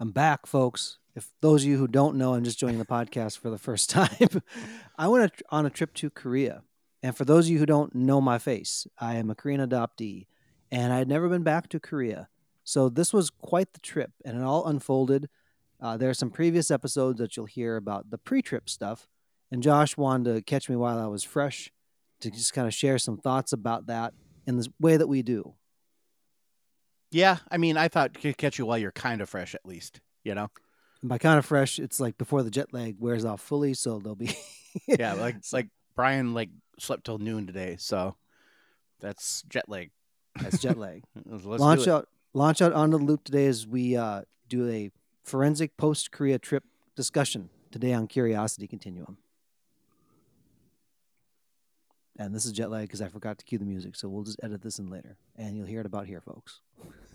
I'm back, folks. If those of you who don't know, I'm just joining the podcast for the first time. I went on a trip to Korea. And for those of you who don't know my face, I am a Korean adoptee and I had never been back to Korea. So this was quite the trip and it all unfolded. Uh, there are some previous episodes that you'll hear about the pre trip stuff. And Josh wanted to catch me while I was fresh to just kind of share some thoughts about that in the way that we do. Yeah, I mean, I thought could catch you while you're kind of fresh, at least. You know. And by kind of fresh, it's like before the jet lag wears off fully, so they'll be. yeah, like like Brian like slept till noon today, so that's jet lag. That's jet lag. launch out, launch out onto the loop today as we uh, do a forensic post Korea trip discussion today on Curiosity Continuum. And this is jet lag because I forgot to cue the music, so we'll just edit this in later, and you'll hear it about here, folks.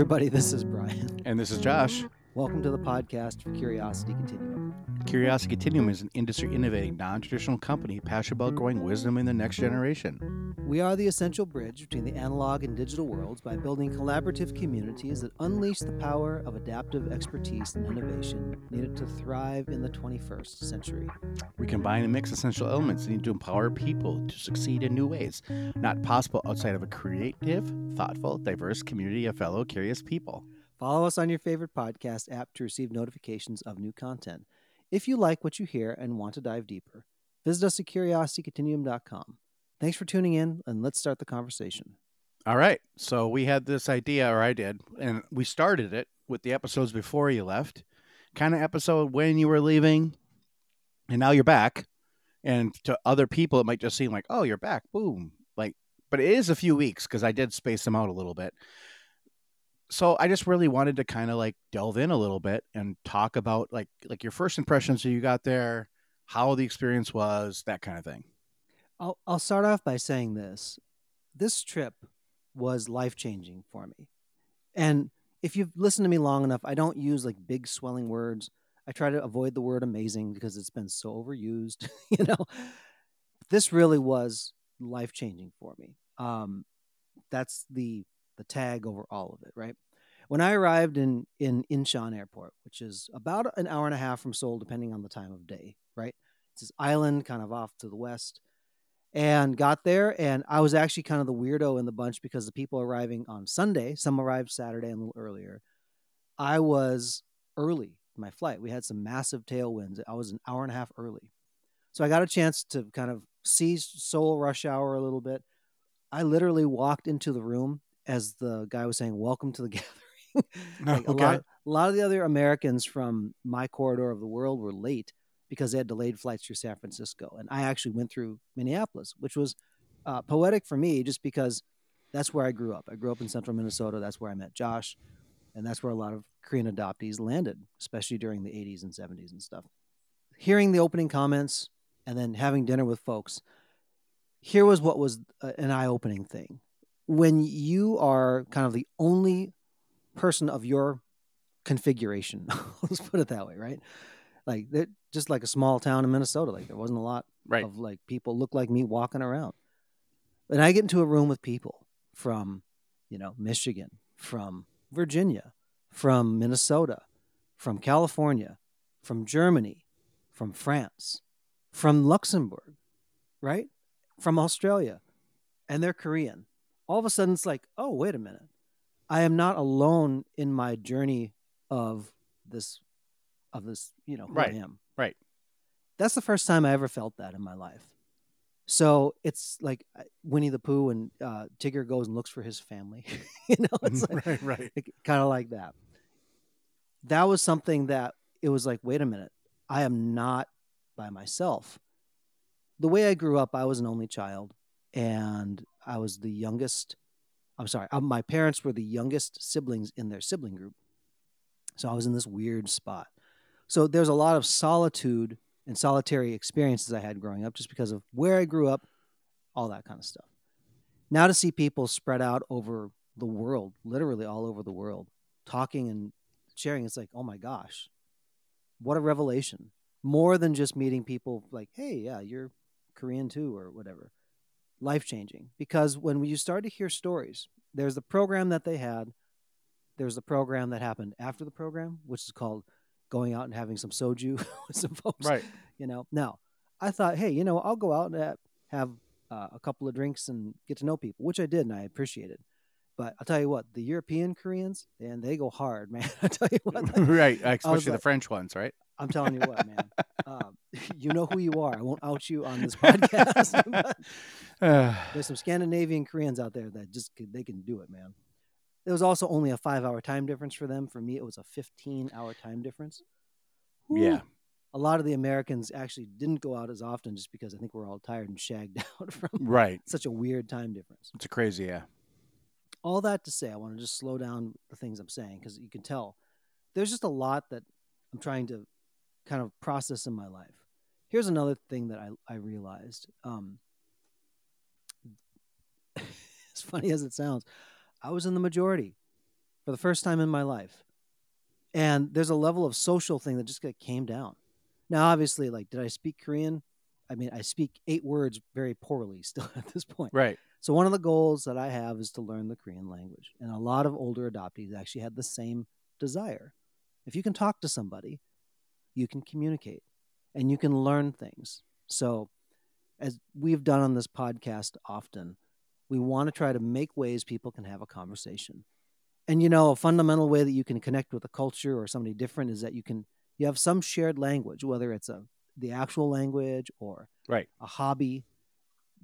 everybody. This is Brian. And this is Josh. Welcome to the podcast for Curiosity Continuum. Curiosity Continuum is an industry innovating, non traditional company passionate about growing wisdom in the next generation. We are the essential bridge between the analog and digital worlds by building collaborative communities that unleash the power of adaptive expertise and innovation needed to thrive in the 21st century. We combine and mix essential elements needed to empower people to succeed in new ways, not possible outside of a creative, thoughtful, diverse community of fellow curious people. Follow us on your favorite podcast app to receive notifications of new content. If you like what you hear and want to dive deeper, visit us at curiositycontinuum.com. Thanks for tuning in, and let's start the conversation. All right. So we had this idea, or I did, and we started it with the episodes before you left, kind of episode when you were leaving, and now you're back. And to other people, it might just seem like, oh, you're back. Boom. Like, but it is a few weeks because I did space them out a little bit so I just really wanted to kind of like delve in a little bit and talk about like like your first impressions that you got there, how the experience was, that kind of thing. I'll I'll start off by saying this. This trip was life-changing for me. And if you've listened to me long enough, I don't use like big swelling words. I try to avoid the word amazing because it's been so overused, you know. This really was life-changing for me. Um that's the the tag over all of it, right? When I arrived in in Incheon Airport, which is about an hour and a half from Seoul, depending on the time of day, right? It's this island kind of off to the west, and got there, and I was actually kind of the weirdo in the bunch because the people arriving on Sunday, some arrived Saturday and a little earlier. I was early my flight. We had some massive tailwinds. I was an hour and a half early, so I got a chance to kind of see Seoul rush hour a little bit. I literally walked into the room as the guy was saying, "Welcome to the gathering." like okay. a lot, a lot of the other Americans from my corridor of the world were late because they had delayed flights through San Francisco, and I actually went through Minneapolis, which was uh, poetic for me, just because that's where I grew up. I grew up in Central Minnesota. That's where I met Josh, and that's where a lot of Korean adoptees landed, especially during the '80s and '70s and stuff. Hearing the opening comments and then having dinner with folks, here was what was uh, an eye-opening thing when you are kind of the only person of your configuration, let's put it that way, right? Like just like a small town in Minnesota, like there wasn't a lot right. of like people look like me walking around. And I get into a room with people from, you know, Michigan, from Virginia, from Minnesota, from California, from Germany, from France, from Luxembourg, right? From Australia. And they're Korean all of a sudden it's like, oh, wait a minute. I am not alone in my journey of this, of this, you know, who right. I am. Right. That's the first time I ever felt that in my life. So it's like Winnie the Pooh and uh, Tigger goes and looks for his family. you know, it's like, right, right. kind of like that. That was something that it was like, wait a minute, I am not by myself. The way I grew up, I was an only child and I was the youngest I'm sorry, uh, my parents were the youngest siblings in their sibling group. So I was in this weird spot. So there's a lot of solitude and solitary experiences I had growing up just because of where I grew up, all that kind of stuff. Now to see people spread out over the world, literally all over the world, talking and sharing, it's like, oh my gosh, what a revelation. More than just meeting people like, hey, yeah, you're Korean too, or whatever. Life changing. Because when you start to hear stories, there's the program that they had, there's the program that happened after the program, which is called going out and having some soju with some folks. Right. You know, now I thought, hey, you know, I'll go out and have uh, a couple of drinks and get to know people, which I did and I appreciated. But I'll tell you what, the European Koreans, and they go hard, man. I tell you what, like, right. Especially the like- French ones, right? I'm telling you what, man. um, you know who you are. I won't out you on this podcast. but Uh, there's some Scandinavian Koreans out there that just could- they can do it, man. There was also only a five hour time difference for them. For me, it was a 15 hour time difference. Yeah. A lot of the Americans actually didn't go out as often just because I think we're all tired and shagged out from Right. such a weird time difference. It's a crazy, yeah. All that to say, I want to just slow down the things I'm saying because you can tell there's just a lot that I'm trying to kind of process in my life. Here's another thing that I, I realized. Um, as funny as it sounds, I was in the majority for the first time in my life. And there's a level of social thing that just came down. Now, obviously, like, did I speak Korean? I mean, I speak eight words very poorly still at this point. Right. So one of the goals that I have is to learn the Korean language. And a lot of older adoptees actually had the same desire. If you can talk to somebody, you can communicate and you can learn things. So as we've done on this podcast often, we want to try to make ways people can have a conversation. And you know, a fundamental way that you can connect with a culture or somebody different is that you can you have some shared language, whether it's a the actual language or Right. a hobby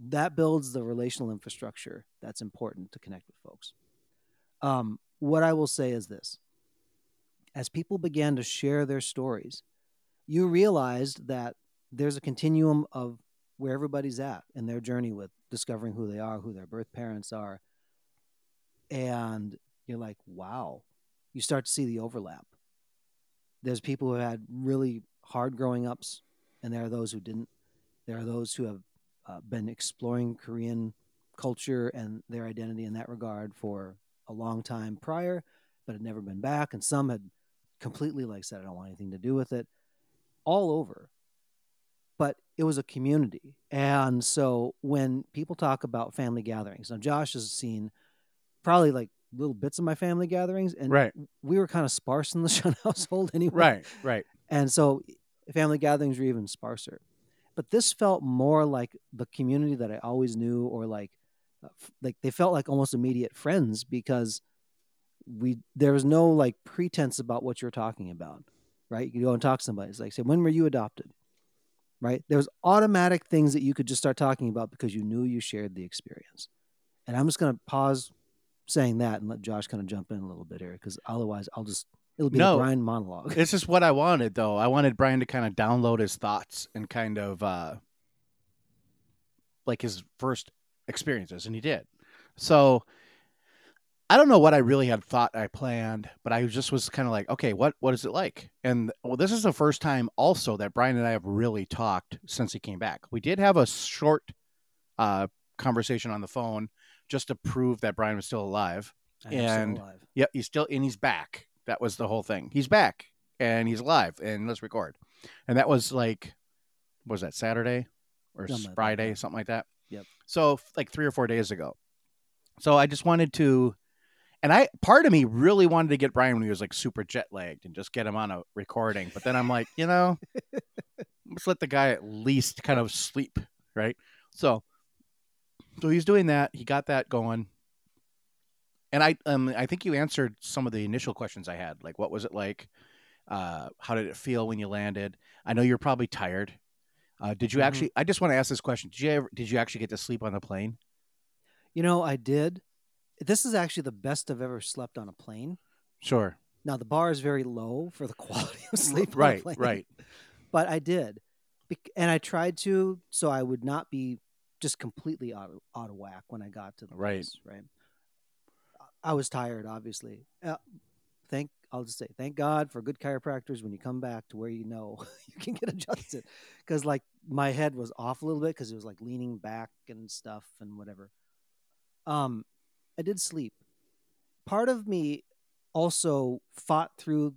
that builds the relational infrastructure that's important to connect with folks. Um, what I will say is this as people began to share their stories, you realized that there's a continuum of where everybody's at in their journey with discovering who they are, who their birth parents are. And you're like, wow, you start to see the overlap. There's people who had really hard growing ups, and there are those who didn't. There are those who have uh, been exploring Korean culture and their identity in that regard for a long time prior, but had never been back. And some had completely like said, I don't want anything to do with it, all over. But it was a community. And so when people talk about family gatherings, now Josh has seen probably like little bits of my family gatherings, and Right. we were kind of sparse in the Shun household anyway. Right. Right. And so family gatherings were even sparser. But this felt more like the community that I always knew, or like, uh, like they felt like almost immediate friends because we there was no like pretense about what you're talking about, right? You could go and talk to somebody. It's like, say, when were you adopted? Right? There was automatic things that you could just start talking about because you knew you shared the experience. And I'm just going to pause saying that and let Josh kind of jump in a little bit here because otherwise I'll just it'll be No. a Brian monologue. This is what I wanted, though. I wanted Brian to kind of download his thoughts and kind of uh, like his first experiences, and he did. So I don't know what I really had thought I planned, but I just was kind of like, okay, what what is it like? And well, this is the first time also that Brian and I have really talked since he came back. We did have a short uh, conversation on the phone just to prove that Brian was still alive. I am still and- alive. Yep, he's still and he's back. That was the whole thing. He's back and he's alive and let's record. And that was like was that Saturday or Something Friday, yeah. something like that. Yep. So like 3 or 4 days ago. So I just wanted to and I part of me really wanted to get Brian when he was like super jet lagged and just get him on a recording, but then I'm like, you know, let's let the guy at least kind of sleep, right? So so he's doing that. He got that going and I um I think you answered some of the initial questions I had. Like, what was it like? Uh, how did it feel when you landed? I know you're probably tired. Uh, did you Mhm. actually? I just want to ask this question. Did you ever? Did you actually get to sleep on the plane? You know, I did. This is actually the best I've ever slept on a plane. Sure. Now the bar is very low for the quality of sleep. right. Right. But I did, and I tried to, so I would not be just completely out of, out of whack when I got to the Right. place. Right. I was tired, obviously. Uh, thank I'll just say thank God for good chiropractors. When you come back to where you know you can get adjusted, because like my head was off a little bit because it was like leaning back and stuff and whatever. Um, I did sleep. Part of me also fought through.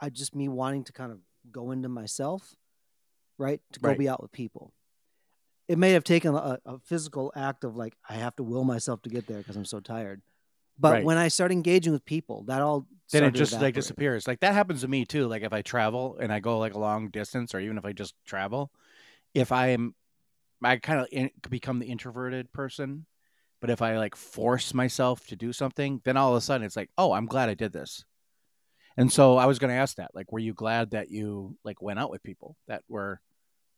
I just me wanting to kind of go into myself, right? To go Right. be out with people. It may have taken a, a physical act of like I have to will myself to get there because I'm so tired. But Right. when I start engaging with people, that all then it just like disappears. Like that happens to me too. Like if I travel and I go like a long distance, or even if I just travel, if I am, I kind of in, become the introverted person. But if I like force myself to do something, then all of a sudden it's like, oh, I'm glad I did this. And so I was going to ask that, like, were you glad that you like went out with people that were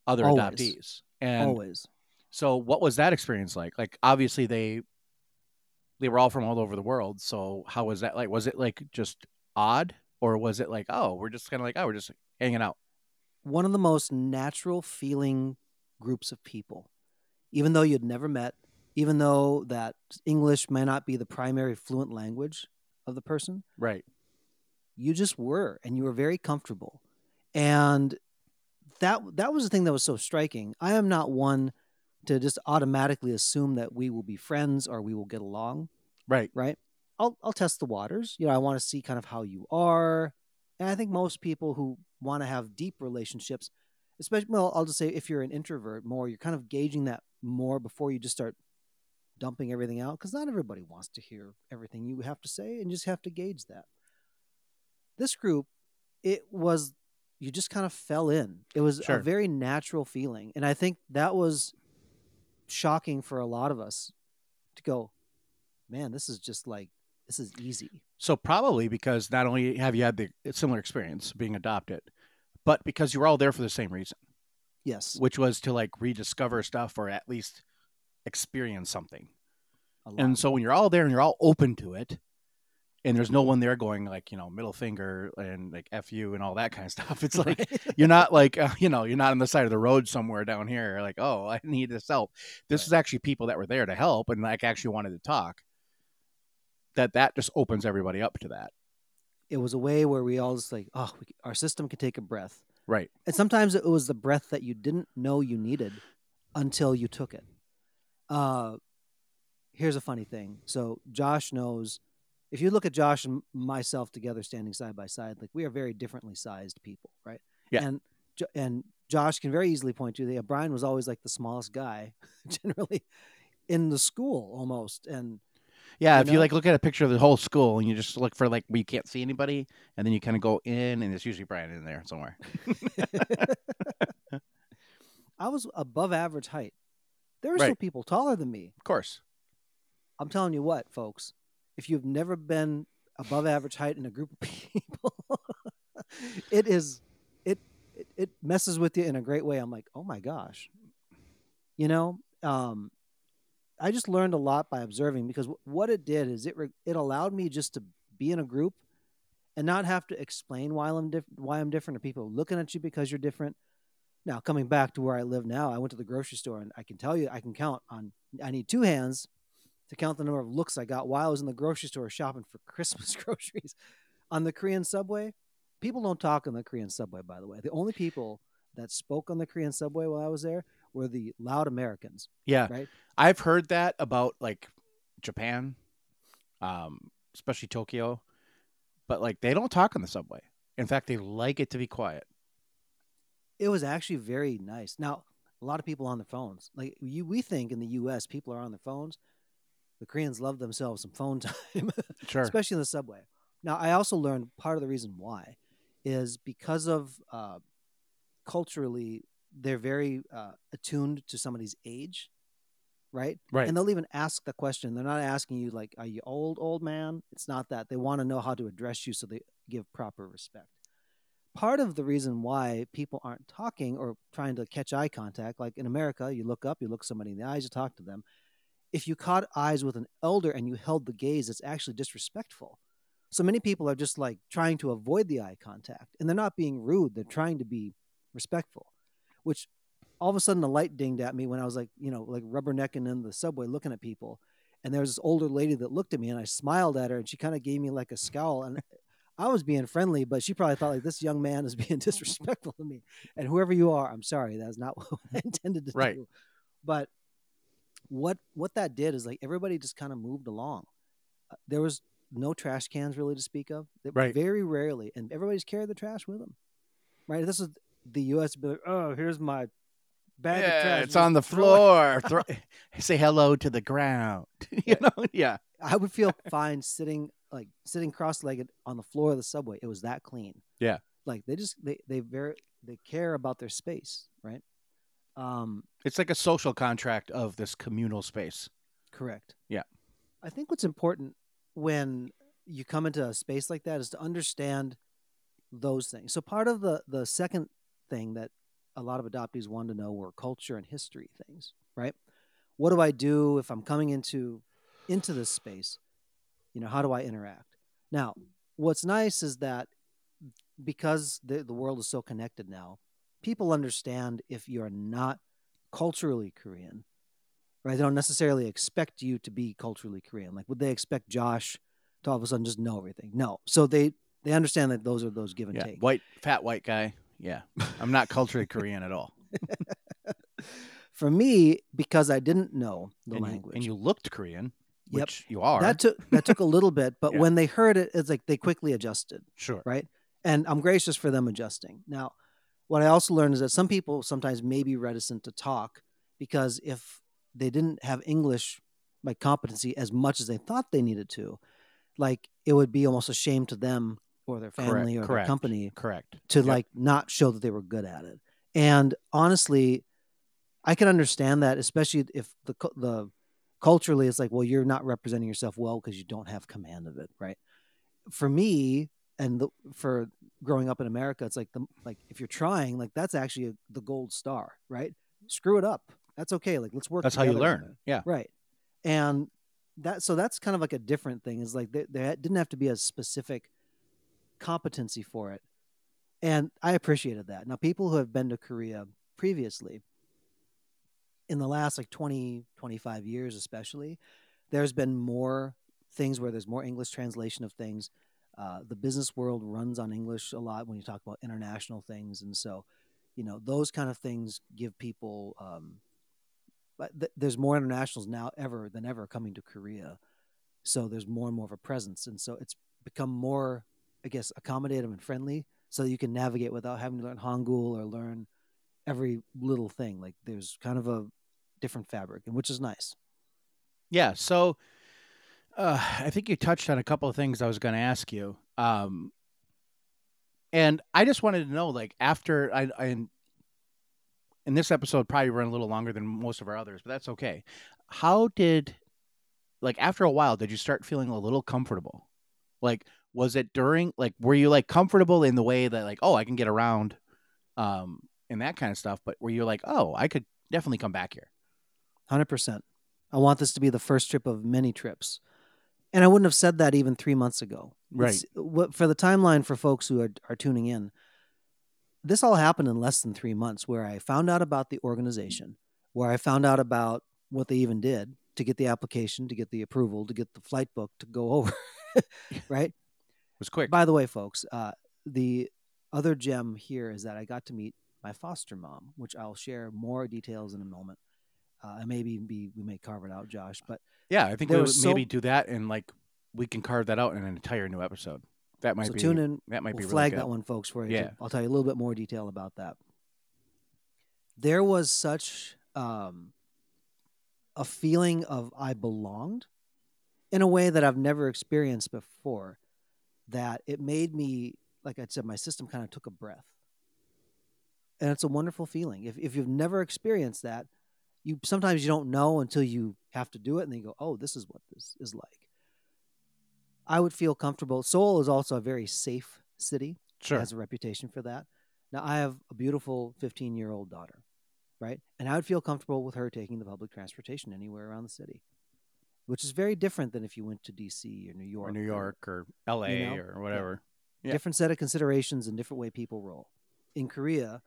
other Always. adoptees? And Always. so what was that experience like? Like obviously they they were all from all over the world. So how was that like? Was it like just odd or was it like, oh, we're just kind of like, oh, we're just hanging out? One of the most natural feeling groups of people, even though you'd never met, even though that English may not be the primary fluent language of the person, Right. you just were and you were very comfortable. And that that was the thing that was so striking. I am not one to just automatically assume that we will be friends or we will get along. Right. right? I'll I'll test the waters. You know, I want to see kind of how you are. And I think most people who want to have deep relationships, especially well, I'll just say if you're an introvert more, you're kind of gauging that more before you just start dumping everything out because not everybody wants to hear everything you have to say and you just have to gauge that. This group, it was you just kind of fell in. It was Sure. a very natural feeling. And I think that was shocking for a lot of us to go, man, this is just like this is easy. So probably because not only have you had the similar experience being adopted, but because you were all there for the same reason, Yes. which was to like rediscover stuff or at least experience something. And so when you're all there and you're all open to it, and there's no one there going like, you know, middle finger and like F you and all that kind of stuff. It's like Right? you're not like uh, you know you're not on the side of the road somewhere down here like oh i need this help this Right. is actually people that were there to help and like actually wanted to talk that that just opens everybody up to that it was a way where we all just like, oh, we, our system could take a breath. right And sometimes it was the breath that you didn't know you needed until you took it. Uh, here's a funny thing. So Josh knows. If you look at Josh and myself together standing side by side, like we are very differently sized people, right? Yeah. And and Josh can very easily point to the Brian was always like the smallest guy, generally in the school almost, and yeah You if you like look at a picture of the whole school and you just look for like where you can't see anybody and then you kind of go in and it's usually brian in there somewhere I was above average height. There were still people taller than me. of course I'm telling you what, folks, if you've never been above average height in a group of people, it is it, it it messes with you in a great way. I'm like, oh my gosh, you know, um, I just learned a lot by observing because wh- what it did is it re- it allowed me just to be in a group and not have to explain why I'm diff- why I'm different to people looking at you because you're different. Now coming back to where I live now, I went to the grocery store and I can tell you I can count on I need two hands to count the number of looks I got while I was in the grocery store shopping for Christmas groceries on the Korean subway. People don't talk on the Korean subway, by the way. The only people that spoke on the Korean subway while I was there were the loud Americans, yeah right? i've heard that about like japan um especially tokyo but like they don't talk on the subway in fact they like it to be quiet It was actually very nice. Now, a lot of people on their phones. Like you, we think in the U.S. people are on their phones. The Koreans love themselves some phone time. sure especially in the subway. Now, I also learned part of the reason why is because of uh, culturally, they're very uh, attuned to somebody's age, right? right And they'll even ask the question. They're not asking you, like, are you old, old man? It's not that. They want to know how to address you so they give proper respect. Part of the reason why people aren't talking or trying to catch eye contact, like in America, you look up, you look somebody in the eyes, you talk to them. If you caught eyes with an elder and you held the gaze, it's actually disrespectful. So many people are just like trying to avoid the eye contact and they're not being rude. They're trying to be respectful, which all of a sudden the light dinged at me when I was like, you know, like rubbernecking in the subway looking at people. and there was this older lady that looked at me, and I smiled at her, and she kind of gave me like a scowl, and I was being friendly, but she probably thought like this young man is being disrespectful to me. And whoever you are, I'm sorry, that's not what I intended to Right. do. But what what that did is like everybody just kind of moved along. Uh, There was no trash cans really to speak of. They- Right. Very rarely, and everybody's carried the trash with them. Right. This is the U.S. Be like, oh, here's my bag of Yeah, trash. it's on the floor. Throw, say hello to the ground. you know? Yeah. I would feel fine sitting like sitting cross-legged on the floor of the subway. It was that clean. Yeah. Like they just they they very they care about their space, right? Um, It's like a social contract of this communal space. correct. Yeah. I think what's important when you come into a space like that is to understand those things. So part of the the second thing that a lot of adoptees wanted to know were culture and history things, right? What do I do if I'm coming into into this space? You know, how do I interact? Now, what's nice is that because the the world is so connected now, people understand if you're not culturally Korean, right? They don't necessarily expect you to be culturally Korean. Like, would they expect Josh to all of a sudden just know everything? No. So they they understand that those are those give and Yeah. take. White, fat white guy. Yeah. I'm not culturally Korean at all. For me, because I didn't know the and, you, language, and you looked Korean, Yep. you are. that took that took a little bit, but Yeah. when they heard it, it's like they quickly adjusted. sure. right? And I'm gracious for them adjusting. Now, what I also learned is that some people sometimes may be reticent to talk because if they didn't have English like competency as much as they thought they needed to, like it would be almost a shame to them or their family or their company Correct. to Yep. like not show that they were good at it. And honestly, I can understand that, especially if the the culturally it's like, well, you're not representing yourself well because you don't have command of it, right? For me, and the, for growing up in America, it's like the like if you're trying, like that's actually a, the gold star, right? Screw it up, that's okay. Like let's work. That's how you learn. Yeah. right? And that so that's kind of like a different thing. Is like there, there didn't have to be a specific competency for it. And I appreciated that. Now, people who have been to Korea previously, in the last like 20, 25 years, especially, there's been more things where there's more English translation of things. Uh, the business world runs on English a lot when you talk about international things. And so, you know, those kind of things give people, um, but th- there's more internationals now ever than ever coming to Korea. So there's more and more of a presence. And so it's become more, I guess, accommodative and friendly so you can navigate without having to learn Hangul or learn every little thing. Like there's kind of a different fabric, which is nice. Yeah. So uh, I think you touched on a couple of things I was going to ask you. Um, and I just wanted to know, like, after I, I, in this episode, probably run a little longer than most of our others, but that's okay. How did, like, after a while, did you start feeling a little comfortable? Like, was it during, like, were you like comfortable in the way that, like, oh, I can get around, um, and that kind of stuff? But were you like, oh, I could definitely come back here? Hundred percent. I want this to be the first trip of many trips, and I wouldn't have said that even three months ago. It's- what for the timeline for folks who are are tuning in? This all happened in less than three months, where I found out about the organization, where I found out about what they even did to get the application, to get the approval, to get the flight book to go over. right. It was quick. By the way, folks, uh, the other gem here is that I got to meet my foster mom, which I'll share more details in a moment. Uh, and maybe be, we may carve it out, Josh. But Yeah, I think we would so- maybe do that and like we can carve that out in an entire new episode. That might so be tune in. that might we'll be really flag good. that one, folks, for you. Yeah. I'll tell you a little bit more detail about that. There was such um, a feeling of I belonged in a way that I've never experienced before. That it made me, like I said, my system kind of took a breath, and it's a wonderful feeling. If if you've never experienced that, you sometimes you don't know until you have to do it, and then you go, "Oh, this is what this is like." I would feel comfortable. Seoul is also a very safe city Sure. has a reputation for that. Now I have a beautiful 15 year old daughter, right? And I would feel comfortable with her taking the public transportation anywhere around the city, which is very different than if you went to DC or New York. or New York or L.A. know? or whatever. Yeah. Different set of considerations and different way people roll. In Korea,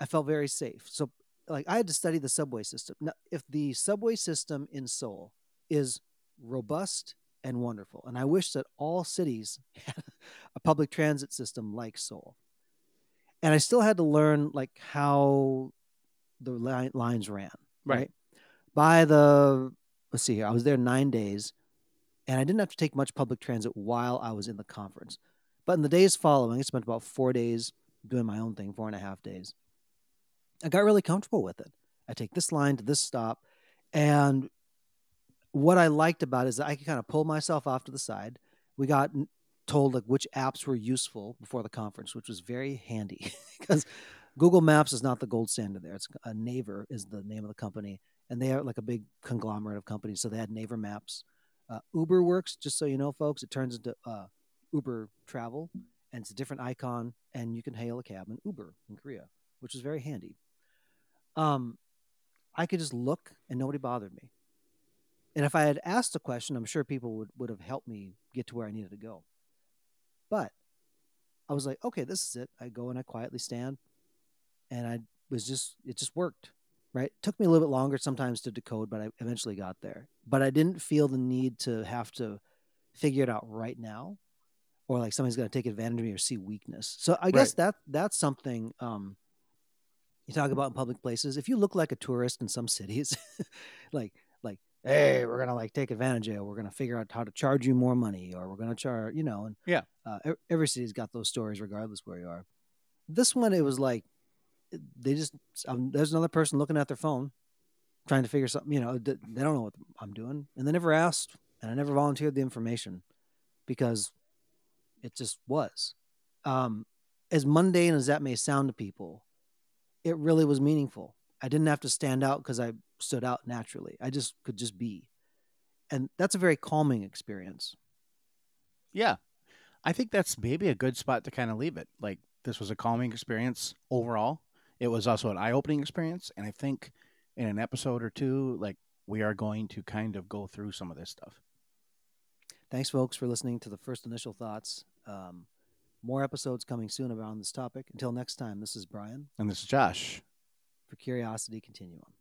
I felt very safe. So, like, I had to study the subway system. Now, if the subway system in Seoul is robust and wonderful. And I wish that all cities had a public transit system like Seoul. And I still had to learn like how the li- lines ran. Right. Right. By the let's see here, I was there nine days, and I didn't have to take much public transit while I was in the conference. But in the days following, I spent about four days doing my own thing, four and a half days. I got really comfortable with it. I take this line to this stop, and what I liked about it is that I could kind of pull myself off to the side. We got told like which apps were useful before the conference, which was very handy because Google Maps is not the gold standard there. It's a Naver is the name of the company, and they are like a big conglomerate of companies. So they had Naver Maps. Uh, Uber works, just so you know, folks. It turns into uh, Uber Travel, and it's a different icon, and you can hail a cab in Uber in Korea, which is very handy. Um, I could just look, and nobody bothered me. And if I had asked a question, I'm sure people would, would have helped me get to where I needed to go. But I was like, okay, this is it. I go and I quietly stand, and I was just, it just worked, right? It took me a little bit longer sometimes to decode, but I eventually got there. But I didn't feel the need to have to figure it out right now, or like somebody's going to take advantage of me or see weakness. So I guess that that's something um, you talk about in public places. If you look like a tourist in some cities, like like hey, we're gonna like take advantage of you. We're gonna figure out how to charge you more money, or we're gonna charge, you know. And Yeah. uh, every city's got those stories, regardless where you are. This one, it was like they just um, there's another person looking at their phone, trying to figure something. You know, they don't know what I'm doing, and they never asked, and I never volunteered the information because it just was. Um, as mundane as that may sound to people, it really was meaningful. I didn't have to stand out because I stood out naturally. I just could just be. And that's a very calming experience. Yeah. I think that's maybe a good spot to kind of leave it. Like this was a calming experience overall. It was also an eye-opening experience, and I think in an episode or two, like we are going to kind of go through some of this stuff. Thanks, folks, for listening to the first initial thoughts. Um, more episodes coming soon around this topic. Until next time, this is Brian And this is Josh. for Curiosity Continuum.